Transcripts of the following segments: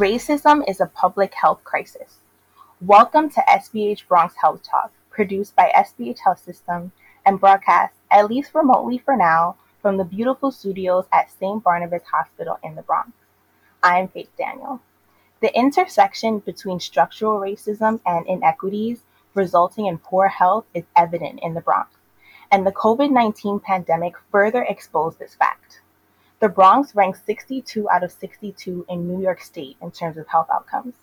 Racism is a public health crisis. Welcome to SBH Bronx Health Talk, produced by SBH Health System and broadcast, at least remotely for now, from the beautiful studios at St. Barnabas Hospital in the Bronx. I'm Faith Daniel. The intersection between structural racism and inequities resulting in poor health is evident in the Bronx, and the COVID 19 pandemic further exposed this fact. The Bronx ranks 62 out of 62 in New York State in terms of health outcomes.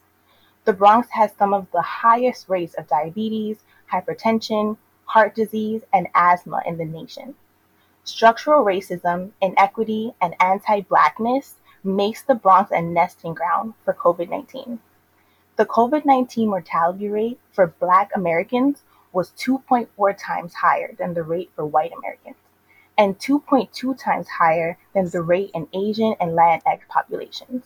The Bronx has some of the highest rates of diabetes, hypertension, heart disease, and asthma in the nation. Structural racism, inequity, and anti Blackness makes the Bronx a nesting ground for COVID 19. The COVID 19 mortality rate for Black Americans was 2.4 times higher than the rate for white Americans and 2.2 times higher than the rate in Asian and Latinx populations.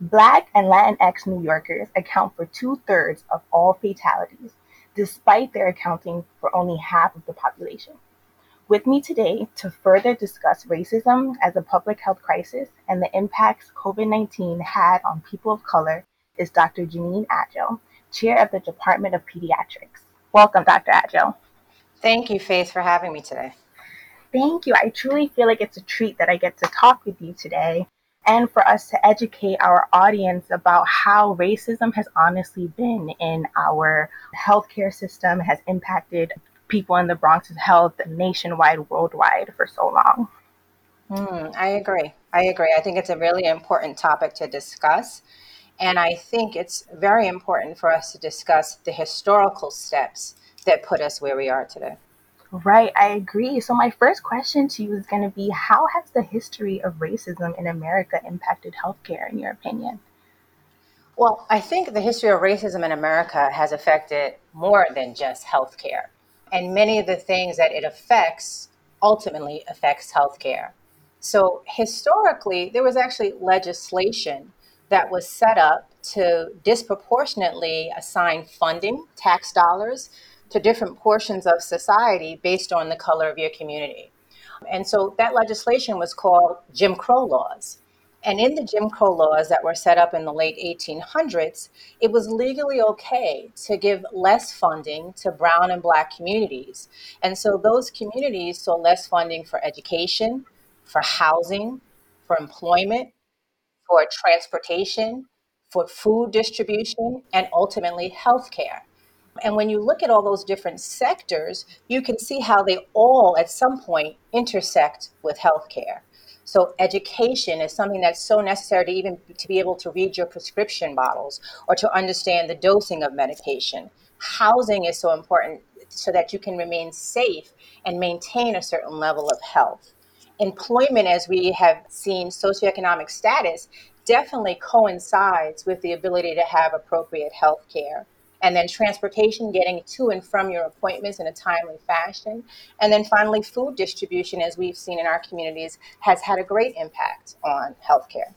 Black and Latinx New Yorkers account for two thirds of all fatalities, despite their accounting for only half of the population. With me today to further discuss racism as a public health crisis and the impacts COVID 19 had on people of color is Dr. Janine Adjo, Chair of the Department of Pediatrics. Welcome, Dr. Adjo. Thank you, Faith, for having me today. Thank you. I truly feel like it's a treat that I get to talk with you today and for us to educate our audience about how racism has honestly been in our healthcare system, has impacted people in the Bronx's health nationwide, worldwide for so long. Mm, I agree. I agree. I think it's a really important topic to discuss. And I think it's very important for us to discuss the historical steps that put us where we are today. Right, I agree. So, my first question to you is going to be How has the history of racism in America impacted healthcare, in your opinion? Well, I think the history of racism in America has affected more than just healthcare. And many of the things that it affects ultimately affects healthcare. So, historically, there was actually legislation that was set up to disproportionately assign funding, tax dollars, to different portions of society based on the color of your community. And so that legislation was called Jim Crow laws. And in the Jim Crow laws that were set up in the late 1800s, it was legally okay to give less funding to brown and black communities. And so those communities saw less funding for education, for housing, for employment, for transportation, for food distribution, and ultimately healthcare. And when you look at all those different sectors, you can see how they all at some point intersect with healthcare. So education is something that's so necessary to even to be able to read your prescription bottles or to understand the dosing of medication. Housing is so important so that you can remain safe and maintain a certain level of health. Employment, as we have seen, socioeconomic status definitely coincides with the ability to have appropriate health care and then transportation, getting to and from your appointments in a timely fashion. And then finally, food distribution, as we've seen in our communities, has had a great impact on healthcare.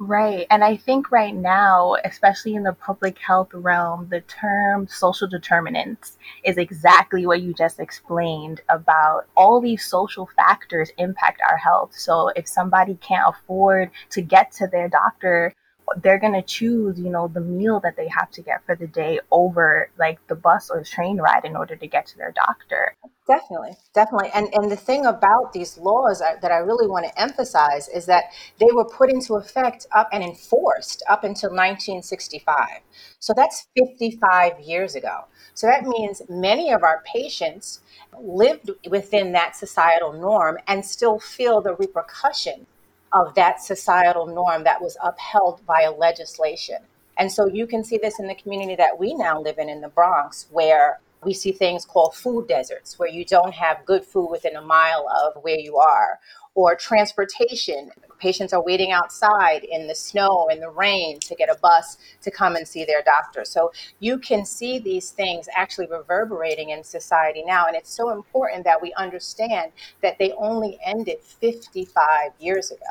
Right. And I think right now, especially in the public health realm, the term social determinants is exactly what you just explained about all these social factors impact our health. So if somebody can't afford to get to their doctor, they're going to choose, you know, the meal that they have to get for the day over like the bus or train ride in order to get to their doctor. Definitely, definitely. And and the thing about these laws uh, that I really want to emphasize is that they were put into effect up and enforced up until 1965. So that's 55 years ago. So that means many of our patients lived within that societal norm and still feel the repercussion of that societal norm that was upheld via legislation. And so you can see this in the community that we now live in in the Bronx, where we see things called food deserts, where you don't have good food within a mile of where you are, or transportation. Patients are waiting outside in the snow and the rain to get a bus to come and see their doctor. So you can see these things actually reverberating in society now. And it's so important that we understand that they only ended 55 years ago.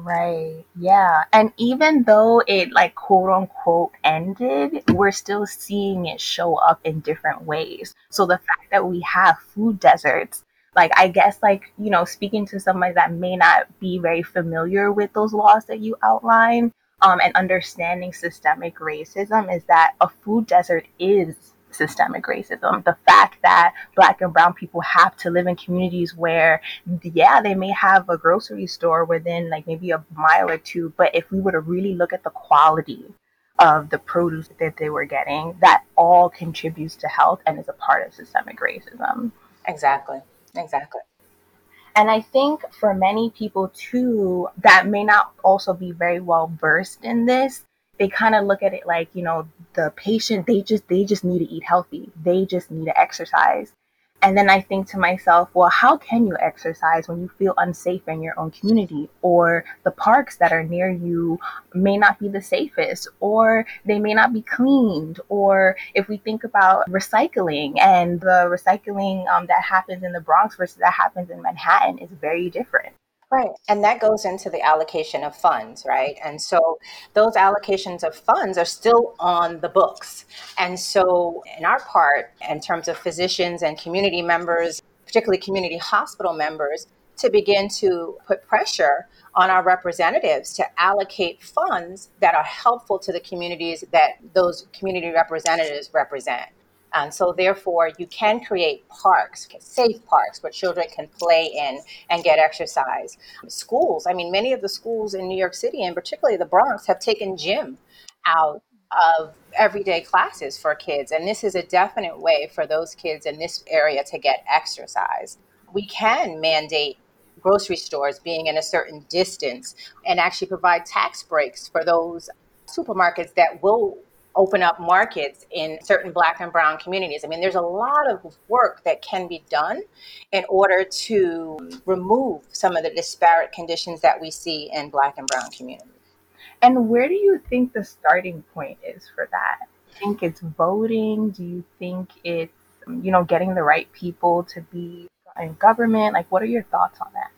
Right. Yeah. And even though it like quote unquote ended, we're still seeing it show up in different ways. So the fact that we have food deserts, like I guess like, you know, speaking to somebody that may not be very familiar with those laws that you outline, um, and understanding systemic racism is that a food desert is systemic racism. The fact that black and brown people have to live in communities where, yeah, they may have a grocery store within like maybe a mile or two, but if we were to really look at the quality of the produce that they were getting, that all contributes to health and is a part of systemic racism. Exactly. Exactly. And I think for many people too, that may not also be very well versed in this, they kind of look at it like, you know, the patient, they just they just need to eat healthy. They just need to exercise. And then I think to myself, well, how can you exercise when you feel unsafe in your own community? Or the parks that are near you may not be the safest, or they may not be cleaned. Or if we think about recycling and the recycling um, that happens in the Bronx versus that happens in Manhattan is very different. Right. And that goes into the allocation of funds, right? And so those allocations of funds are still on the books. And so, in our part, in terms of physicians and community members, particularly community hospital members, to begin to put pressure on our representatives to allocate funds that are helpful to the communities that those community representatives represent. And so, therefore, you can create parks, safe parks where children can play in and get exercise. Schools, I mean, many of the schools in New York City, and particularly the Bronx, have taken gym out of everyday classes for kids. And this is a definite way for those kids in this area to get exercise. We can mandate grocery stores being in a certain distance and actually provide tax breaks for those supermarkets that will open up markets in certain black and brown communities. I mean, there's a lot of work that can be done in order to remove some of the disparate conditions that we see in black and brown communities. And where do you think the starting point is for that? Do you think it's voting? Do you think it's, you know, getting the right people to be in government? Like, what are your thoughts on that?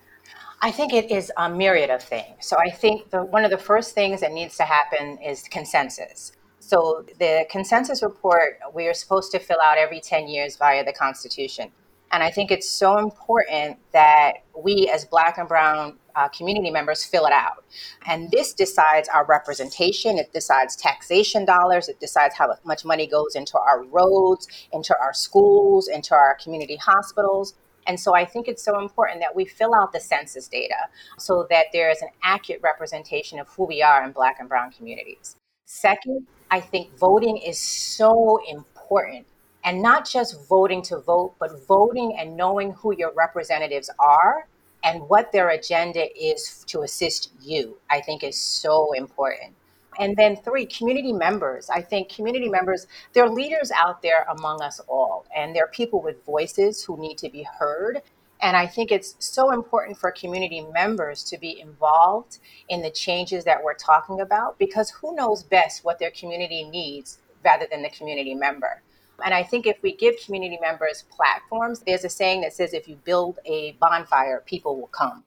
I think it is a myriad of things. So I think the, one of the first things that needs to happen is consensus. So the consensus report we are supposed to fill out every 10 years via the Constitution. And I think it's so important that we, as Black and Brown uh, community members, fill it out. And this decides our representation, it decides taxation dollars, it decides how much money goes into our roads, into our schools, into our community hospitals. And so I think it's so important that we fill out the census data so that there is an accurate representation of who we are in Black and Brown communities. Second, I think voting is so important. And not just voting to vote, but voting and knowing who your representatives are and what their agenda is to assist you, I think is so important. And then three, community members. I think community members, there are leaders out there among us all, and there are people with voices who need to be heard. And I think it's so important for community members to be involved in the changes that we're talking about because who knows best what their community needs rather than the community member. And I think if we give community members platforms, there's a saying that says if you build a bonfire, people will come.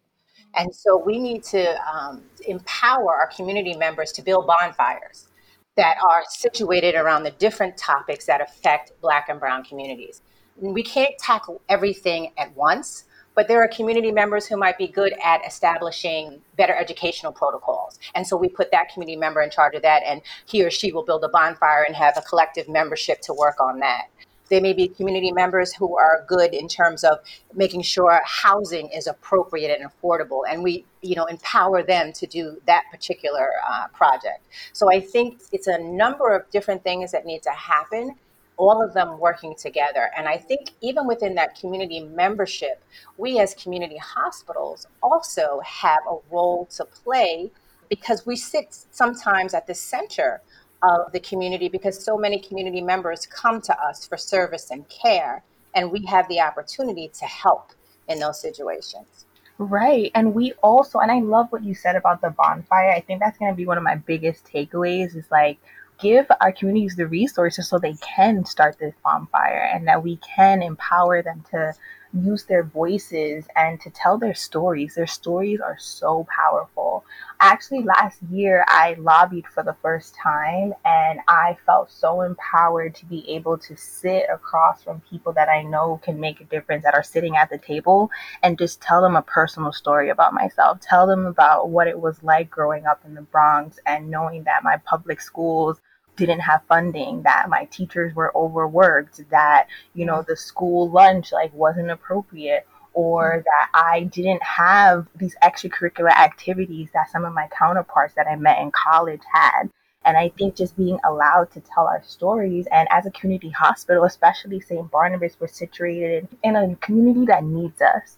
And so we need to um, empower our community members to build bonfires that are situated around the different topics that affect Black and Brown communities we can't tackle everything at once, but there are community members who might be good at establishing better educational protocols. And so we put that community member in charge of that, and he or she will build a bonfire and have a collective membership to work on that. There may be community members who are good in terms of making sure housing is appropriate and affordable, and we, you know, empower them to do that particular uh, project. So I think it's a number of different things that need to happen all of them working together. And I think even within that community membership, we as community hospitals also have a role to play because we sit sometimes at the center of the community because so many community members come to us for service and care, and we have the opportunity to help in those situations. Right. And we also, and I love what you said about the bonfire. I think that's going to be one of my biggest takeaways is like, give our communities the resources so they can start this bonfire and that we can empower them to use their voices and to tell their stories. Their stories are so powerful. Actually, last year I lobbied for the first time and I felt so empowered to be able to sit across from people that I know can make a difference that are sitting at the table and just tell them a personal story about myself. Tell them about what it was like growing up in the Bronx and knowing that my public schools didn't have funding, that my teachers were overworked, that, you know, the school lunch like wasn't appropriate or that I didn't have these extracurricular activities that some of my counterparts that I met in college had. And I think just being allowed to tell our stories, and as a community hospital, especially St. Barnabas, we're situated in a community that needs us.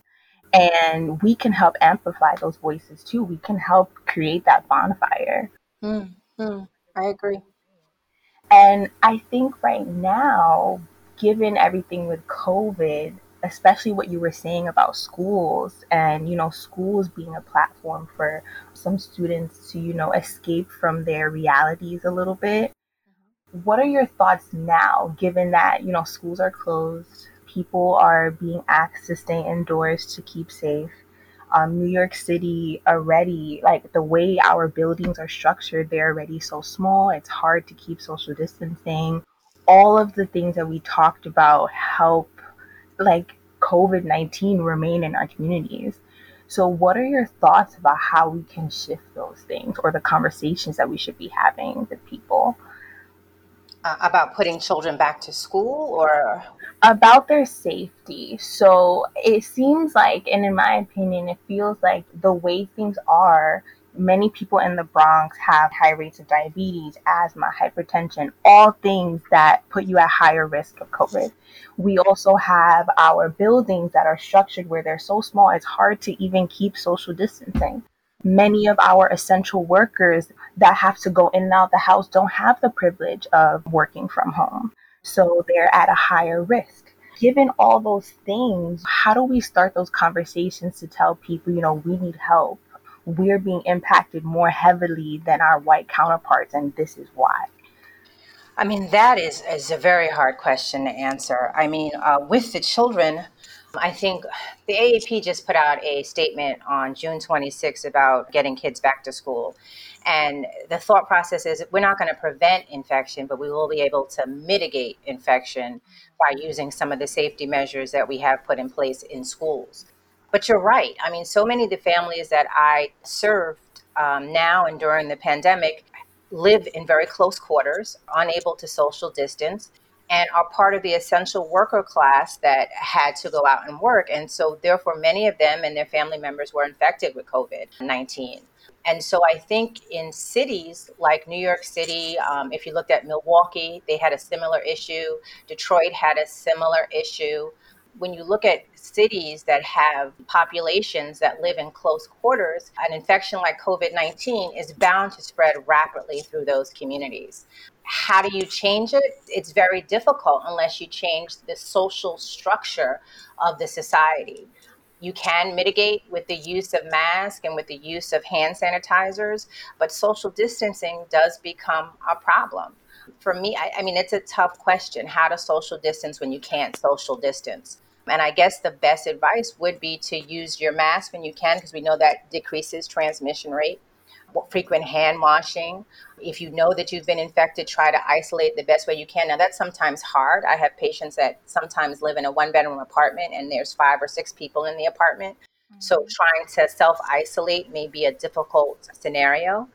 And we can help amplify those voices too. We can help create that bonfire. Mm, mm, I agree. And I think right now, given everything with COVID, especially what you were saying about schools and, you know, schools being a platform for some students to, you know, escape from their realities a little bit. What are your thoughts now, given that, you know, schools are closed, people are being asked to stay indoors to keep safe? Um, New York City already, like the way our buildings are structured, they're already so small. It's hard to keep social distancing. All of the things that we talked about help, like COVID 19, remain in our communities. So, what are your thoughts about how we can shift those things or the conversations that we should be having with people? Uh, about putting children back to school or about their safety. So it seems like, and in my opinion, it feels like the way things are, many people in the Bronx have high rates of diabetes, asthma, hypertension, all things that put you at higher risk of COVID. We also have our buildings that are structured where they're so small, it's hard to even keep social distancing many of our essential workers that have to go in and out the house don't have the privilege of working from home. So they're at a higher risk. Given all those things, how do we start those conversations to tell people, you know, we need help? We're being impacted more heavily than our white counterparts, and this is why. I mean, that is, is a very hard question to answer. I mean, uh, with the children, I think the AAP just put out a statement on June 26 about getting kids back to school. And the thought process is we're not going to prevent infection, but we will be able to mitigate infection by using some of the safety measures that we have put in place in schools. But you're right. I mean, so many of the families that I served um, now and during the pandemic live in very close quarters, unable to social distance and are part of the essential worker class that had to go out and work. And so, therefore, many of them and their family members were infected with COVID 19. And so, I think in cities like New York City, um, if you looked at Milwaukee, they had a similar issue. Detroit had a similar issue when you look at cities that have populations that live in close quarters, an infection like COVID 19 is bound to spread rapidly through those communities. How do you change it? It's very difficult unless you change the social structure of the society. You can mitigate with the use of masks and with the use of hand sanitizers, but social distancing does become a problem for me, I, I, mean, it's a tough question how to social distance when you can't social distance. And I guess the best advice would be to use your mask when you can, because we know that decreases transmission rate. Frequent hand washing. If you know that you've been infected, try to isolate the best way you can. Now, that's sometimes hard. I have patients that sometimes live in a one bedroom apartment and there's five or six people in the apartment. Mm-hmm. So, trying to self isolate may be a difficult scenario.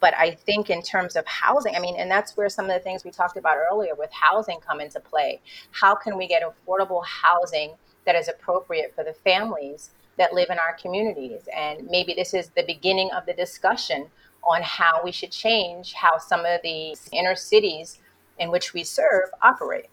But I think in terms of housing, I mean, and that's where some of the things we talked about earlier with housing come into play. How can we get affordable housing that is appropriate for the families that live in our communities? And maybe this is the beginning of the discussion on how we should change how some of the inner cities in which we serve operate.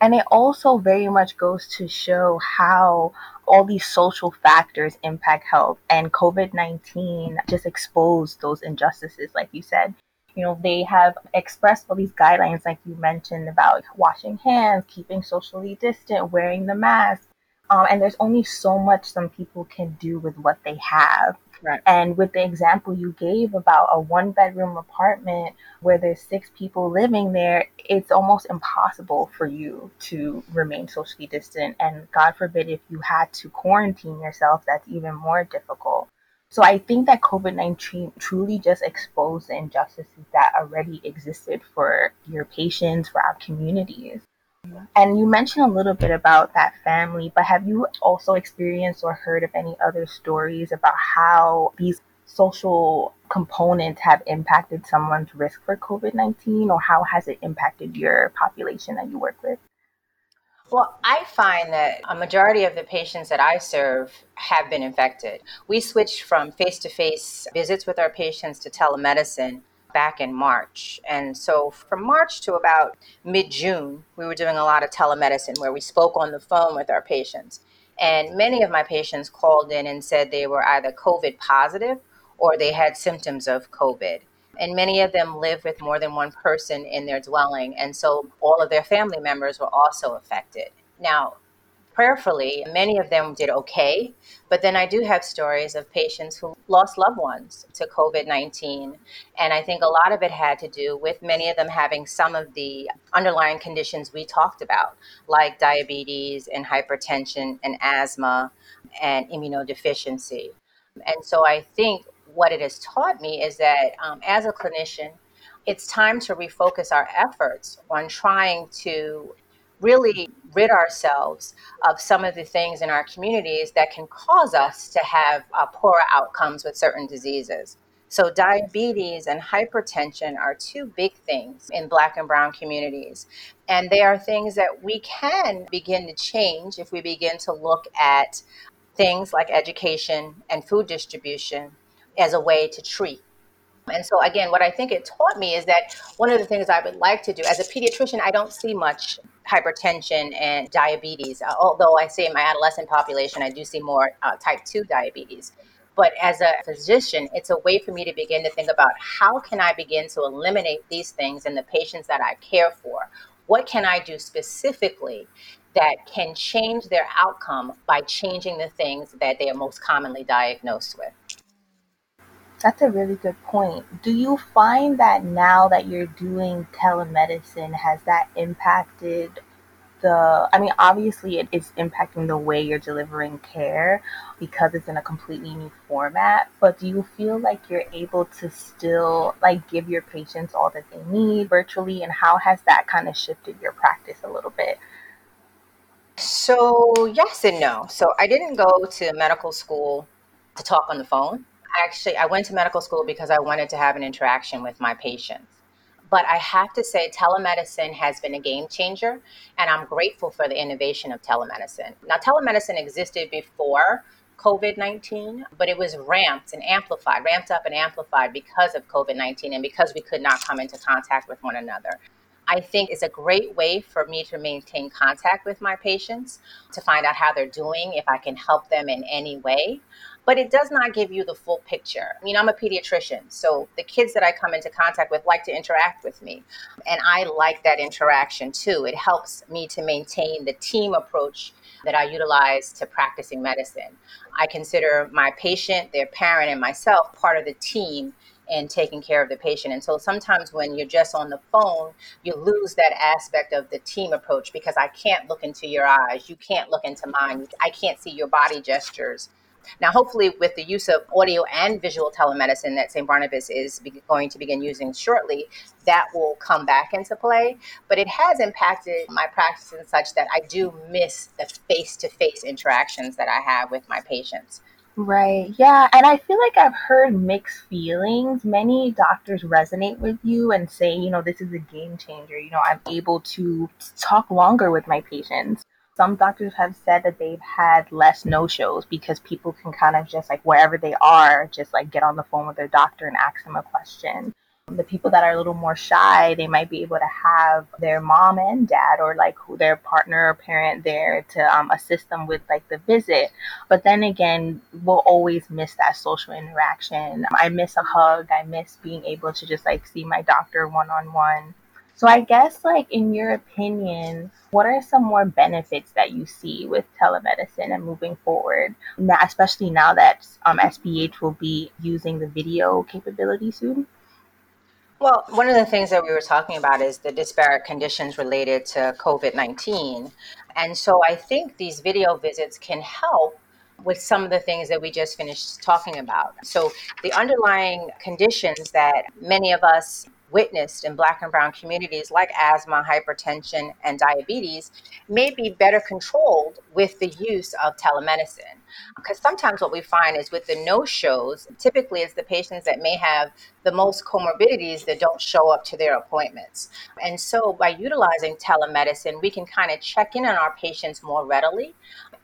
And it also very much goes to show how all these social factors impact health. And COVID 19 just exposed those injustices, like you said. You know, they have expressed all these guidelines, like you mentioned, about washing hands, keeping socially distant, wearing the mask. Um, and there's only so much some people can do with what they have. Right. And with the example you gave about a one bedroom apartment where there's six people living there, it's almost impossible for you to remain socially distant. And God forbid if you had to quarantine yourself, that's even more difficult. So I think that COVID 19 truly just exposed the injustices that already existed for your patients, for our communities. And you mentioned a little bit about that family, but have you also experienced or heard of any other stories about how these social components have impacted someone's risk for COVID 19, or how has it impacted your population that you work with? Well, I find that a majority of the patients that I serve have been infected. We switched from face to face visits with our patients to telemedicine back in March. And so from March to about mid June, we were doing a lot of telemedicine where we spoke on the phone with our patients. And many of my patients called in and said they were either COVID positive or they had symptoms of COVID. And many of them live with more than one person in their dwelling. And so all of their family members were also affected. Now, prayerfully, many of them did okay. But then I do have stories of patients who lost loved ones to COVID 19. And I think a lot of it had to do with many of them having some of the underlying conditions we talked about, like diabetes and hypertension and asthma and immunodeficiency. And so I think what it has taught me is that um, as a clinician, it's time to refocus our efforts on trying to really rid ourselves of some of the things in our communities that can cause us to have uh, poorer outcomes with certain diseases. So, diabetes and hypertension are two big things in Black and Brown communities. And they are things that we can begin to change if we begin to look at things like education and food distribution as a way to treat and so, again, what I think it taught me is that one of the things I would like to do as a pediatrician, I don't see much hypertension and diabetes, uh, although I see in my adolescent population, I do see more uh, type 2 diabetes. But as a physician, it's a way for me to begin to think about how can I begin to eliminate these things in the patients that I care for? What can I do specifically that can change their outcome by changing the things that they are most commonly diagnosed with? That's a really good point. Do you find that now that you're doing telemedicine, has that impacted the, I mean, obviously it is impacting the way you're delivering care because it's in a completely new format, but do you feel like you're able to still like give your patients all that they need virtually and how has that kind of shifted your practice a little bit? So, yes and no. So, I didn't go to medical school to talk on the phone actually I went to medical school because I wanted to have an interaction with my patients. But I have to say, telemedicine has been a game changer, and I'm grateful for the innovation of telemedicine. Now, telemedicine existed before COVID 19, but it was ramped and amplified, ramped up and amplified because of COVID 19 and because we could not come into contact with one another. I think it's a great way for me to maintain contact with my patients, to find out how they're doing, if I can help them in any way but it does not give you the full picture. I mean, I'm a pediatrician, so the kids that I come into contact with like to interact with me, and I like that interaction too. It helps me to maintain the team approach that I utilize to practicing medicine. I consider my patient, their parent, and myself part of the team in taking care of the patient. And so sometimes when you're just on the phone, you lose that aspect of the team approach because I can't look into your eyes. You can't look into mine. I can't see your body gestures. Now, hopefully, with the use of audio and visual telemedicine that St. Barnabas is be- going to begin using shortly, that will come back into play. But it has impacted my practice in such that I do miss the face to face interactions that I have with my patients. Right. Yeah. And I feel like I've heard mixed feelings. Many doctors resonate with you and say, you know, this is a game changer. You know, I'm able to talk longer with my patients some doctors have said that they've had less no shows because people can kind of just like wherever they are, just like get on the phone with their doctor and ask them a question. The people that are a little more shy, they might be able to have their mom and dad or like who their partner or parent there to um, assist them with like the visit. But then again, we'll always miss that social interaction. I miss a hug. I miss being able to just like see my doctor one on one So I guess like in your opinion, what are some more benefits that you see with telemedicine and moving forward, now, especially now that um, SBH will be using the video capability soon? Well, one of the things that we were talking about is the disparate conditions related to COVID 19. And so I think these video visits can help with some of the things that we just finished talking about. So, the underlying conditions that many of us witnessed in black and brown communities like asthma, hypertension, and diabetes may be better controlled with the use of telemedicine. Because sometimes what we find is with the no shows, typically it's the patients that may have the most comorbidities that don't show up to their appointments. And so by utilizing telemedicine, we can kind of check in on our patients more readily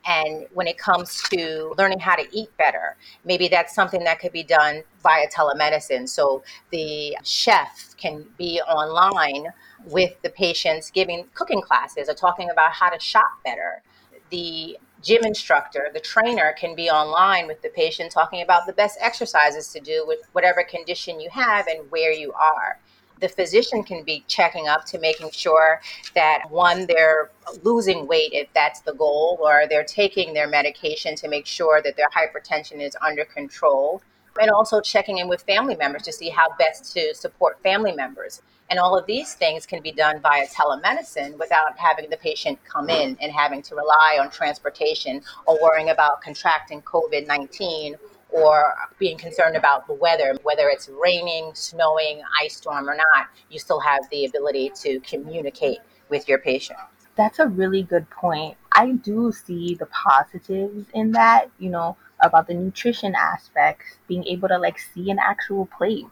and when it comes to learning how to eat better, maybe that's something that could be done via telemedicine. So the chef can be online with the patients giving cooking classes or talking about how to shop better. The gym instructor, the trainer can be online with the patient talking about the best exercises to do with whatever condition you have and where you are the physician can be checking up to making sure that one, they're losing weight if that's the goal, or they're taking their medication to make sure that their hypertension is under control. And also checking in with family members to see how best to support family members. And all of these things can be done via telemedicine without having the patient come in and having to rely on transportation or worrying about contracting COVID 19 or being concerned about the weather, whether it's raining, snowing, ice storm or not, you still have the ability to communicate with your patient. That's a really good point. I do see the positives in that, you know, about the nutrition aspects, being able to like see an actual plate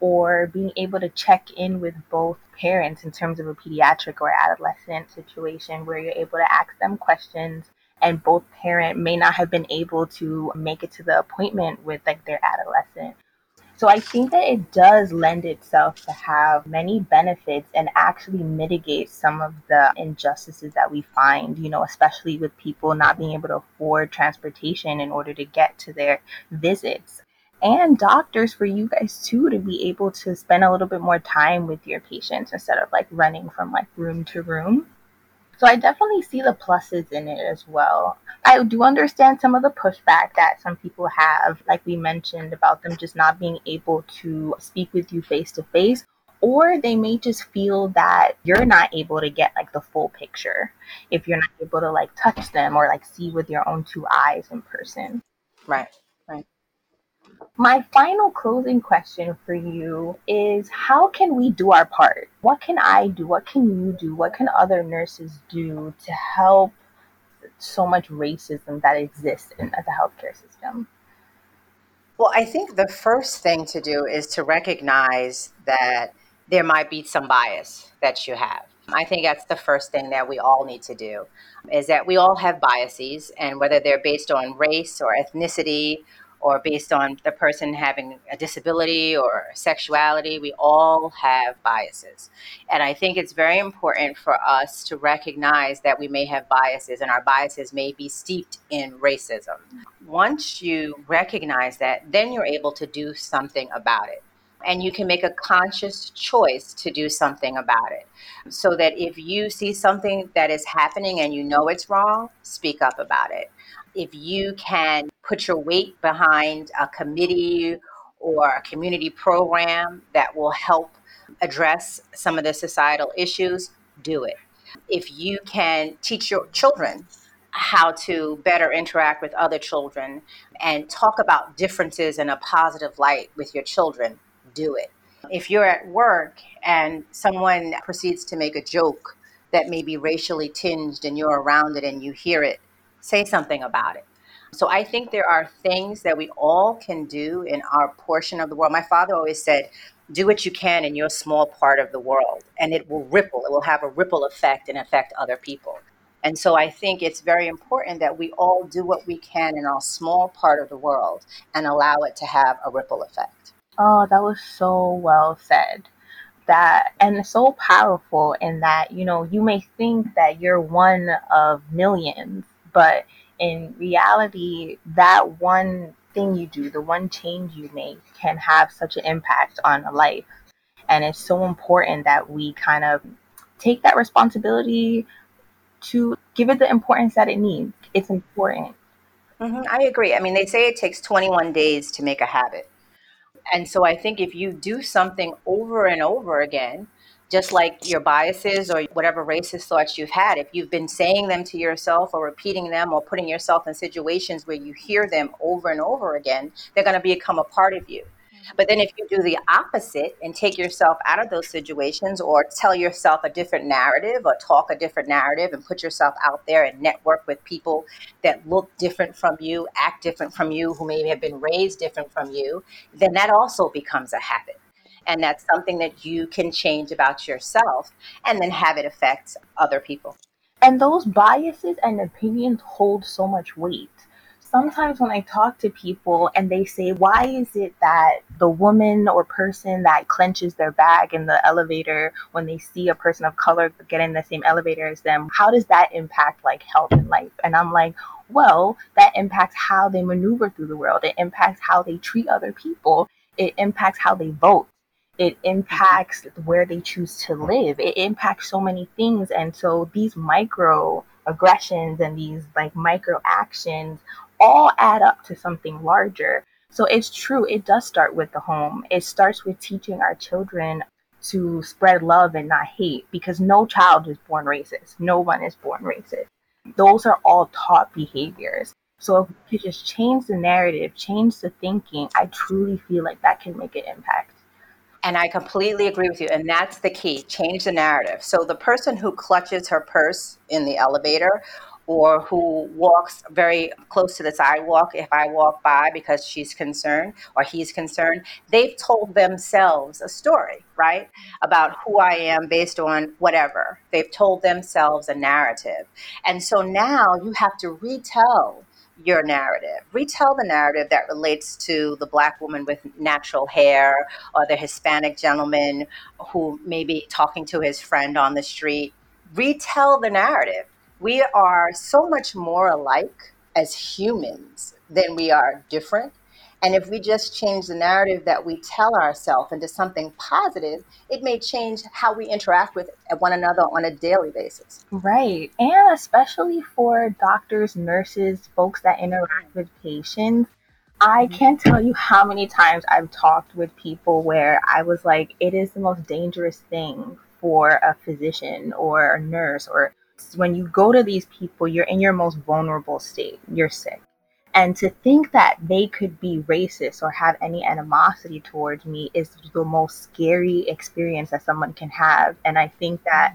or being able to check in with both parents in terms of a pediatric or adolescent situation where you're able to ask them questions and both parent may not have been able to make it to the appointment with like their adolescent. So I think that it does lend itself to have many benefits and actually mitigate some of the injustices that we find, you know, especially with people not being able to afford transportation in order to get to their visits. And doctors for you guys too to be able to spend a little bit more time with your patients instead of like running from like room to room. So I definitely see the pluses in it as well. I do understand some of the pushback that some people have, like we mentioned, about them just not being able to speak with you face to face. Or they may just feel that you're not able to get like the full picture if you're not able to like touch them or like see with your own two eyes in person. Right. My final closing question for you is how can we do our part? What can I do? What can you do? What can other nurses do to help so much racism that exists in the healthcare system? Well, I think the first thing to do is to recognize that there might be some bias that you have. I think that's the first thing that we all need to do is that we all have biases and whether they're based on race or ethnicity or based on the person having a disability or sexuality. We all have biases. And I think it's very important for us to recognize that we may have biases and our biases may be steeped in racism. Once you recognize that, then you're able to do something about it. And you can make a conscious choice to do something about it. So that if you see something that is happening and you know it's wrong, speak up about it if you can put your weight behind a committee or a community program that will help address some of the societal issues, do it. If you can teach your children how to better interact with other children and talk about differences in a positive light with your children, do it. If you're at work and someone proceeds to make a joke that may be racially tinged and you're around it and you hear it, say something about it. So I think there are things that we all can do in our portion of the world. My father always said, do what you can in your small part of the world, and it will ripple. It will have a ripple effect and affect other people. And so I think it's very important that we all do what we can in our small part of the world and allow it to have a ripple effect. Oh, that was so well said. That and so powerful in that, you know, you may think that you're one of millions but in reality, that one thing you do, the one change you make, can have such an impact on a life. And it's so important that we kind of take that responsibility to give it the importance that it needs. It's important. Mm-hmm, I agree. I mean, they say it takes 21 days to make a habit. And so I think if you do something over and over again, just like your biases or whatever racist thoughts you've had, if you've been saying them to yourself or repeating them or putting yourself in situations where you hear them over and over again, they're going to become a part of you. Mm-hmm. But then if you do the opposite and take yourself out of those situations or tell yourself a different narrative or talk a different narrative and put yourself out there and network with people that look different from you, act different from you, who maybe have been raised different from you, then that also becomes a habit. And that's something that you can change about yourself and then have it affect other people. And those biases and opinions hold so much weight sometimes when I talk to people and they say, why is it that the woman or person that clenches their bag in the elevator when they see a person of color get in the same elevator as them, how does that impact like health and life? And I'm like, well, that impacts how they maneuver through the world. It impacts how they treat other people. It impacts how they vote. It mm-hmm. impacts where they choose to live. It impacts so many things. And so these micro aggressions and these like micro actions all add up to something larger. So it's true, it does start with the home. It starts with teaching our children to spread love and not hate because no child is born racist. No one is born racist. Those are all taught behaviors. So if we could just change the narrative, change the thinking, I truly feel like that can make an impact. And I completely agree with you. And that's the key change the narrative. So the person who clutches her purse in the elevator or who walks very close to the sidewalk if I walk by because she's concerned or he's concerned, they've told themselves a story, right? About who I am based on whatever. They've told themselves a narrative. And so now you have to retell your narrative. Retell the narrative that relates to the black woman with natural hair or the Hispanic gentleman who may be talking to his friend on the street. Retell the narrative we are so much more alike as humans than we are different. And if we just change the narrative that we tell ourselves into something positive, it may change how we interact with one another on a daily basis. Right. And especially for doctors, nurses, folks that interact with patients. I mm-hmm. can't tell you how many times I've talked with people where I was like, it is the most dangerous thing for a physician or a nurse or when you go to these people, you're in your most vulnerable state. You're sick. And to think that they could be racist or have any animosity towards me is the most scary experience that someone can have. And I think that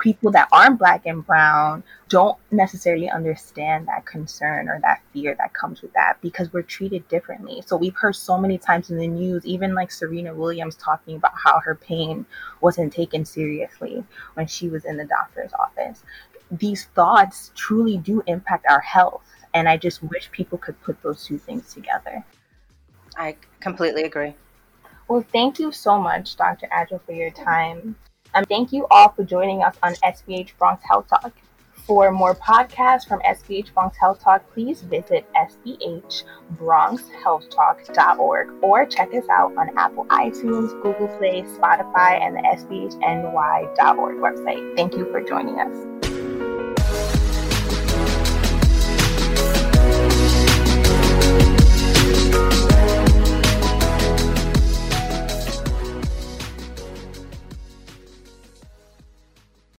people that aren't black and brown don't necessarily understand that concern or that fear that comes with that because we're treated differently. So we've heard so many times in the news, even like Serena Williams talking about how her pain wasn't taken seriously when she was in the doctor's office. These thoughts truly do impact our health. And I just wish people could put those two things together. I completely agree. Well, thank you so much, Dr. Adjua, for your time. Um, thank you all for joining us on SBH Bronx Health Talk. For more podcasts from SBH Bronx Health Talk, please visit sbhbronxhealthtalk.org or check us out on Apple iTunes, Google Play, Spotify, and the sbhny.org website. Thank you for joining us.